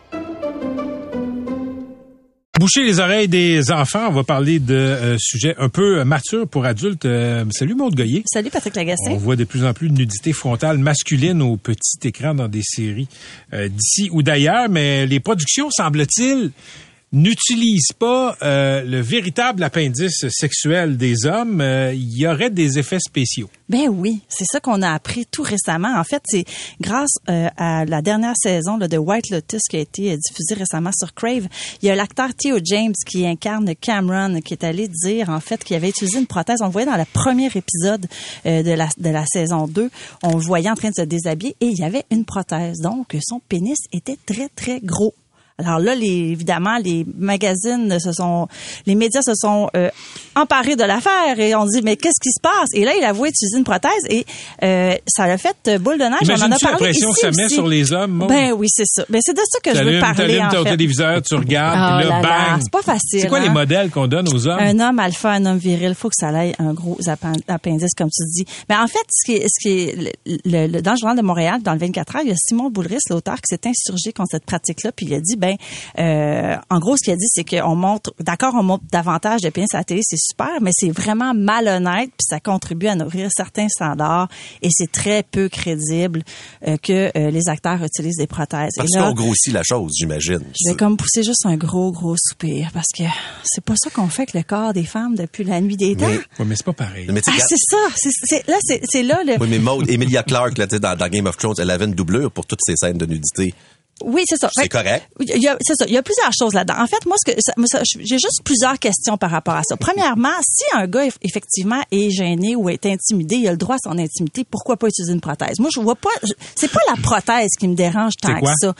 Boucher les oreilles des enfants, on va parler de euh, sujets un peu matures pour adultes. Euh, salut Maud Goyer. Salut Patrick Lagacé. On voit de plus en plus de nudité frontale masculine au petit écran dans des séries euh, d'ici ou d'ailleurs, mais les productions, semble-t-il, n'utilise pas euh, le véritable appendice sexuel des hommes, euh, il y aurait des effets spéciaux. Ben oui, c'est ça qu'on a appris tout récemment. En fait, c'est grâce euh, à la dernière saison de White Lotus qui a été diffusée récemment sur Crave. Il y a l'acteur Theo James qui incarne Cameron qui est allé dire en fait qu'il avait utilisé une prothèse. On le voyait dans le premier épisode de la de la saison 2. On le voyait en train de se déshabiller et il y avait une prothèse. Donc son pénis était très très gros. Alors là, les, évidemment, les magazines se sont, les médias se sont euh, emparés de l'affaire et on dit mais qu'est-ce qui se passe? Et là, il a avoué utiliser une prothèse et euh, ça a fait boule de neige. on en a parlé la pression que ça met sur les hommes. Ben oui, c'est ça. Ben c'est de ça que je veux parler. Tu ton téléviseur, tu regardes, oh là, bang. C'est pas facile. C'est quoi les hein? modèles qu'on donne aux hommes? Un homme alpha, un homme viril, faut que ça aille un gros appendice comme tu dis. Mais en fait, ce qui est, ce qui est le, dans le journal de Montréal, dans le 24 heures, il y a Simon Boulris, l'auteur, qui s'est insurgé contre cette pratique-là, puis il a dit ben ben, euh, en gros, ce qu'il a dit, c'est qu'on montre, d'accord, on montre davantage de pénis à la télé, c'est super, mais c'est vraiment malhonnête, puis ça contribue à nourrir certains standards, et c'est très peu crédible euh, que euh, les acteurs utilisent des prothèses. Parce Et là, qu'on grossit la chose, j'imagine. je vais comme pousser juste un gros, gros soupir, parce que c'est pas ça qu'on fait avec le corps des femmes depuis la nuit des temps. Mais- Ouais, mais c'est pas pareil. Ah, c'est ça. C'est, là, c'est, là le. Oui, mais Maud, Emilia Clarke, là, dans, dans Game of Thrones, elle avait une doublure pour toutes ces scènes de nudité. Oui, c'est ça. C'est correct. Il y a, c'est ça. Il y a plusieurs choses là-dedans. En fait, moi, ce que j'ai juste plusieurs questions par rapport à ça. Premièrement, si un gars eff- effectivement est gêné ou est intimidé, il a le droit à son intimité. Pourquoi pas utiliser une prothèse? Moi, je vois pas. c'est pas la prothèse qui me dérange tant que ça.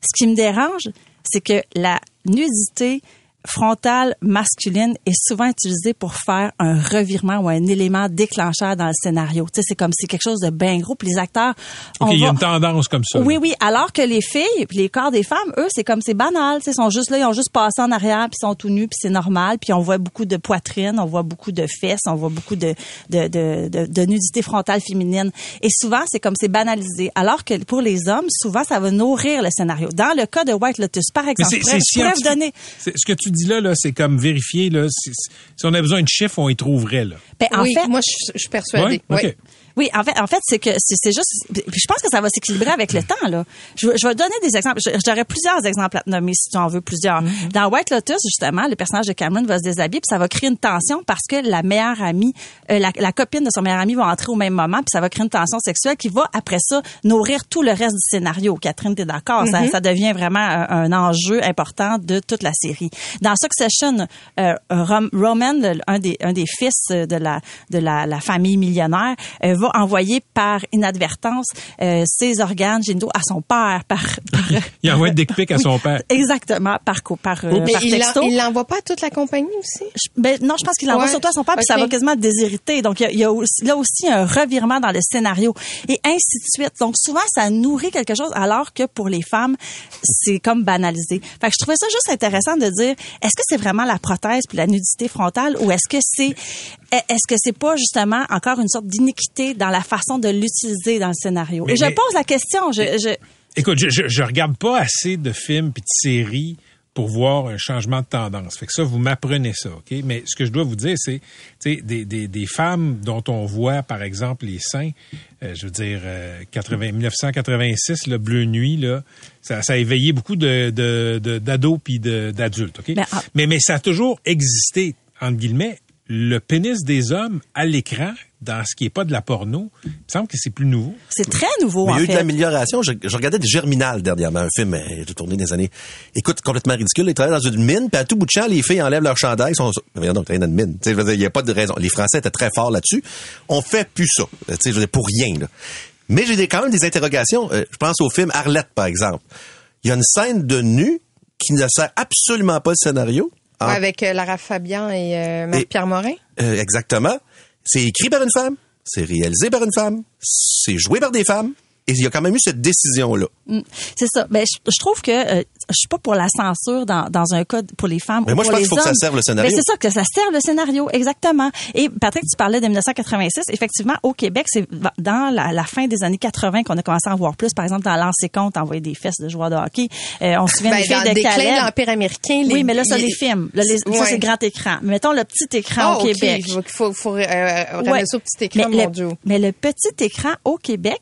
Ce qui me dérange, c'est que la nudité frontale masculine est souvent utilisée pour faire un revirement ou un élément déclencheur dans le scénario. Tu sais, c'est comme si quelque chose de bien gros. Puis les acteurs, on il y a une tendance comme ça. oui, là. oui. Alors que les filles, puis les corps des femmes, eux, c'est comme c'est banal. Ils sont juste là, ils ont juste passé en arrière, puis ils sont tout nus, puis c'est normal. Puis on voit beaucoup de poitrine, on voit beaucoup de fesses, on voit beaucoup de de, de, de, de nudité frontale féminine. Et souvent, c'est comme c'est banalisé. Alors que pour les hommes, souvent, ça va nourrir le scénario. Dans le cas de White Lotus, par exemple, je pourrais- c'est je pourrais vous scientifique. donner. Ce que tu là, là c'est comme vérifier. Là, si, si on a besoin de chiffres, on y trouverait. Là. Ben, en oui, fait, moi, je, je suis persuadée. Ouais? OK. Oui. Oui, en fait, en fait, c'est que c'est juste. Je pense que ça va s'équilibrer avec le temps là. Je, je vais donner des exemples. J'aurais plusieurs exemples à te nommer si tu en veux plusieurs. Dans White Lotus, justement, le personnage de Cameron va se déshabiller puis ça va créer une tension parce que la meilleure amie, euh, la, la copine de son meilleur ami va entrer au même moment puis ça va créer une tension sexuelle qui va après ça nourrir tout le reste du scénario. Catherine, t'es d'accord? Ça, ça devient vraiment un, un enjeu important de toute la série. Dans Succession, euh, Rom- Roman, un des un des fils de la de la, la famille millionnaire, euh, va envoyer par inadvertance euh, ses organes génitaux à son père par, par [laughs] Il envoie des pics à son père. exactement par co- par, euh, Mais par texto. il l'envoie pas à toute la compagnie aussi? Je- ben, non, je pense qu'il l'envoie Ouais. surtout à son père, puis ça va quasiment déshériter. Donc, il y a, il y a aussi, là aussi un revirement dans le scénario. Et ainsi de suite. Donc, souvent, ça nourrit quelque chose, alors que pour les femmes, c'est comme banalisé. Fait que je trouvais ça juste intéressant de dire, est-ce que c'est vraiment la prothèse puis la nudité frontale, ou est-ce que c'est, est-ce que c'est pas justement encore une sorte d'iniquité dans la façon de l'utiliser dans le scénario? Mais- Et je mais- pose la question. Je, je, Écoute, je, je, je regarde pas assez de films puis de séries pour voir un changement de tendance. Fait que ça, vous m'apprenez ça, OK? Mais ce que je dois vous dire, c'est, tu sais, des, des, des femmes dont on voit, par exemple, les seins, euh, je veux dire, euh, 80, 1986, le Bleu Nuit, là, ça, ça a éveillé beaucoup de, de, de- d'ados puis de, d'adultes, OK? Ben, ah. mais, mais ça a toujours existé, entre guillemets, le pénis des hommes à l'écran, dans ce qui est pas de la porno, il me semble que c'est plus nouveau. c'est très nouveau, Mais il y a eu de l'amélioration. Je, je regardais Germinal dernièrement, un film euh, de tourné des années. Écoute, complètement ridicule. Ils travaillent dans une mine, puis à tout bout de champ, les filles enlèvent leur chandail. Ils sont, mais voyons donc, dans une mine. Tu sais, je veux dire, il n'y a pas de raison. Les Français étaient très forts là-dessus. On fait plus ça. Euh, Tu sais, je veux dire, pour rien, là. Mais j'ai des- quand même des interrogations. Euh, je pense au film Arlette, par exemple. Il y a une scène de nu qui ne sert absolument pas le scénario. En- Ouais, avec euh, Lara Fabian et euh, Marc-Pierre Morin? euh, exactement. C'est écrit par une femme, c'est réalisé par une femme, c'est joué par des femmes, et il y a quand même eu cette décision-là. Mm. C'est ça. Ben, je, je trouve que euh, je suis pas pour la censure dans, dans un cas pour les femmes Mais ou moi, je pense qu'il faut que ça serve le scénario. Ben, c'est ça que ça serve le scénario exactement. Et Patrick, tu parlais de 1986. Effectivement, au Québec, c'est dans la, la fin des années 80 qu'on a commencé à en voir plus. Par exemple, dans Lancer compte, envoyer des fesses de joueurs de hockey. Euh, on se souvient Ben, des filles dans de déclin l'Empire américain. les- oui, mais là, ça, les- les films. Là, les- Ça, c'est le grand écran. Mais mettons le petit écran Ah, au ok. Québec. Il faut, faut, faut euh, ramener Ouais. ça au petit écran, mais mon le, Dieu. Mais le petit écran au Québec,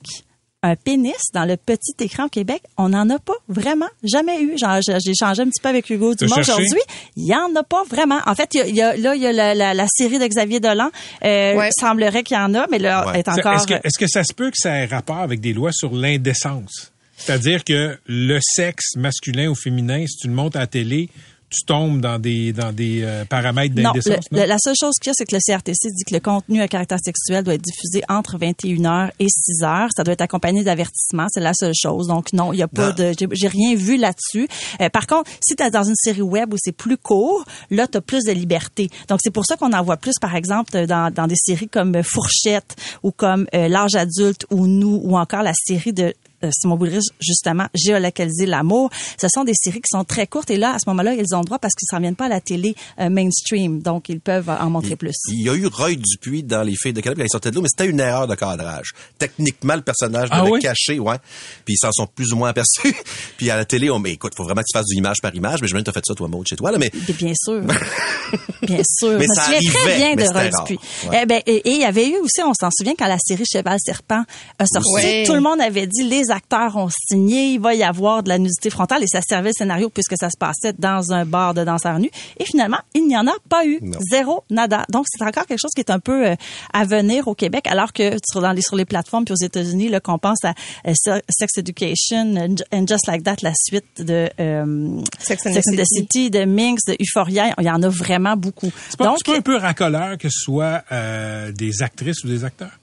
un pénis dans le petit écran au Québec, on n'en a pas vraiment jamais eu. J'ai échangé un petit peu avec Hugo Dumont aujourd'hui. Il y en a pas vraiment. En fait, il y a, il y a- là, il y a la, la- la série de Xavier Dolan. Euh, Ouais. semblerait qu'il y en a, mais là, Ouais. est encore... Est-ce que, est-ce que ça se peut que ça ait rapport avec des lois sur l'indécence? C'est-à-dire que le sexe masculin ou féminin, si tu le montes à la télé, tu tombes dans des, dans des euh, paramètres Non, d'indécence, le- la seule chose qu'il y a, c'est que le CRTC dit que le contenu à caractère sexuel doit être diffusé entre 21h et 6h. Ça doit être accompagné d'avertissement. C'est la seule chose. Donc, non, il y a pas Non. de... j'ai- rien vu là-dessus. Euh, par contre, si tu es dans une série web où c'est plus court, là, tu as plus de liberté. Donc, c'est pour ça qu'on en voit plus, par exemple, dans, dans des séries comme Fourchette ou comme euh, L'âge adulte ou Nous ou encore la série de euh, Simon Boulris, justement, géolocaliser l'amour. Ce sont des séries qui sont très courtes et là, à ce moment-là, ils ont le droit parce qu'ils ne s'en viennent pas à la télé euh, mainstream, donc ils peuvent en montrer plus. Il y a eu Roy Dupuis dans Les Filles de Caleb quand il sortait de l'eau, mais c'était une erreur de cadrage. Techniquement, le personnage Ah devait oui? cacher, ouais. Puis ils s'en sont plus ou moins aperçus. [laughs] Puis à la télé, on, mais écoute, faut vraiment que tu fasses du image par image. Mais je me dis, t'as fait ça, toi, Maud, chez toi, là, mais Bien- Bien sûr. [laughs] Bien sûr. Mais je me ça souviens très arrivait, bien mais de Roy. Dupuis. Ouais. Eh ben, et il y avait eu aussi, on s'en souvient, quand la série Cheval Serpent a sorti, tout le monde avait dit les acteurs ont signé, il va y avoir de la nudité frontale et ça servait le scénario puisque ça se passait dans un bar de danseurs nus. Et finalement, il n'y en a pas eu. Non. Zéro, nada. Donc, c'est encore quelque chose qui est un peu euh, à venir au Québec, alors que sur, dans les, sur les plateformes puis aux États-Unis, là, qu'on pense à euh, Se- Sex Education and Just Like That, la suite de euh, Sex and the the City. City, de Minx, de Euphoria, il y en a vraiment beaucoup. C'est pas, Donc, c'est pas un peu racoleur que ce soit euh, des actrices ou des acteurs?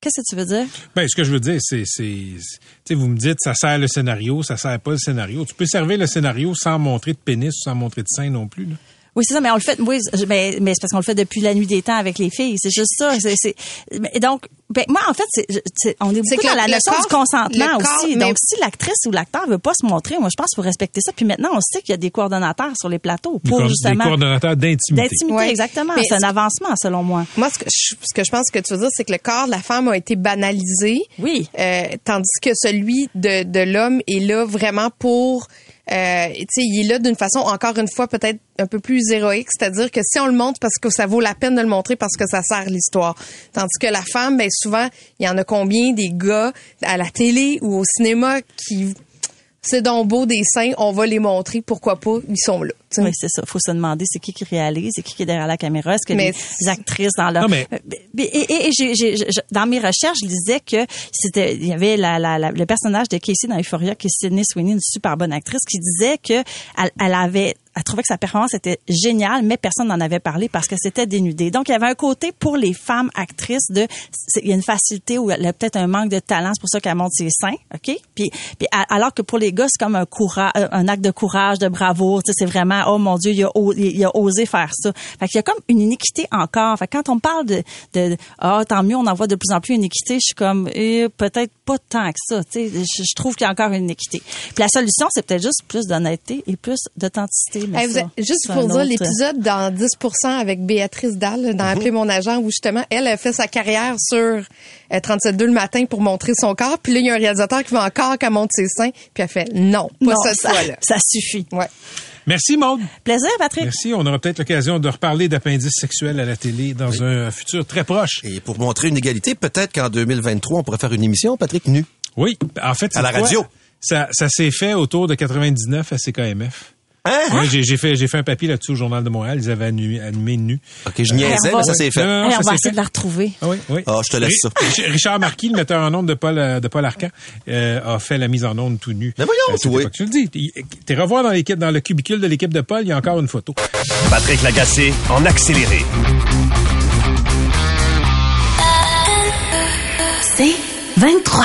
Qu'est-ce que tu veux dire? Ben, ce que je veux dire, c'est, c'est, vous me dites, ça sert le scénario, ça sert pas le scénario. Tu peux servir le scénario sans montrer de pénis, sans montrer de sein non plus, là. Oui, c'est ça, mais on le fait, oui, mais, mais c'est parce qu'on le fait depuis la nuit des temps avec les filles. C'est juste ça. C'est, c'est, mais donc, ben, moi, en fait, c'est, je- c'est- on est beaucoup que dans la notion corps- du consentement corps, aussi. mais- Donc, si l'actrice ou l'acteur veut pas se montrer, moi, je pense qu'il faut respecter ça. Puis maintenant, on sait qu'il y a des coordonnateurs sur les plateaux Des, pour coord- justement... des coordonnateurs d'intimité. D'intimité, Ouais. exactement. Mais C'est un ce- avancement, selon moi. Moi, ce que, je, ce que je pense que tu veux dire, c'est que le corps de la femme a été banalisé. Oui. Euh, tandis que celui de, de l'homme est là vraiment pour... Euh, il est là d'une façon, encore une fois, peut-être un peu plus héroïque. C'est-à-dire que si on le montre parce que ça vaut la peine de le montrer parce que ça sert l'histoire. Tandis que la femme, ben souvent, il y en a combien des gars à la télé ou au cinéma qui... C'est donc beau des seins, on va les montrer, pourquoi pas, ils sont là. tu sais. Oui, c'est ça. faut se demander c'est qui qui réalise, c'est qui qui est derrière la caméra. Est-ce que Mais les actrices dans leur... Non, mais- Euh, Et, et- et j'ai- j'ai- j'ai- dans mes recherches, je disais que c'était, il y avait la, la- la- le personnage de Casey dans Euphoria, qui est Sydney Sweeney, une super bonne actrice, qui disait que elle, elle avait elle trouvait que sa performance était géniale, mais personne n'en avait parlé parce que c'était dénudé. Donc, il y avait un côté pour les femmes actrices de, il y a une facilité ou elle a peut-être un manque de talent, c'est pour ça qu'elle monte ses seins, ok? Puis, alors que pour les gars, c'est comme un courage, un acte de courage, de bravoure. C'est vraiment, oh mon Dieu, il a, osé faire ça. Fait qu'il y a comme une iniquité encore. Fait que quand on parle de, de, ah, tant mieux, on en voit de plus en plus une iniquité, je suis comme, eh, peut-être pas tant que ça. Tu sais, je, trouve qu'il y a encore une iniquité. Puis la solution, c'est peut-être juste plus d'honnêteté et plus d'authenticité. Mais Hey, vous ça, êtes- juste c'est pour dire, autre- l'épisode dans 10% avec Béatrice Dalle, dans Appeler mon agent, où justement, elle a fait sa carrière sur euh, 37.2 le matin pour montrer son corps. Puis là, il y a un réalisateur qui veut encore qu'elle monte ses seins. Puis elle fait non, pas Non, cette ça, fois-là. ça suffit. Ouais. Merci, Maude. Plaisir, Patrick. Merci. On aura peut-être l'occasion de reparler d'appendices sexuels à la télé dans un futur très proche. Et pour montrer une égalité, peut-être qu'en 2023, on pourrait faire une émission, Patrick, nu. Oui. En fait, À la c'est quoi? radio. Ça, ça s'est fait autour de 99 à CKMF. Hein? Ouais, j'ai, fait, j'ai fait un papier là-dessus au Journal de Montréal. Ils avaient animé, animé nu. OK, je niaisais, mais ça s'est fait. Non, non, Hey, ça on va essayer fait. de la retrouver. Ah oui, oui. Ah, je te laisse ça. Ri- Richard Marquis, le metteur en ondes de Paul, euh, de Paul Arcan, euh, a fait la mise en onde tout nu. Mais voyons, Euh, tu le dis. T'es revoir dans l'équipe, dans le cubicule de l'équipe de Paul, il y a encore une photo. Patrick Lagacé en accéléré. C'est 23.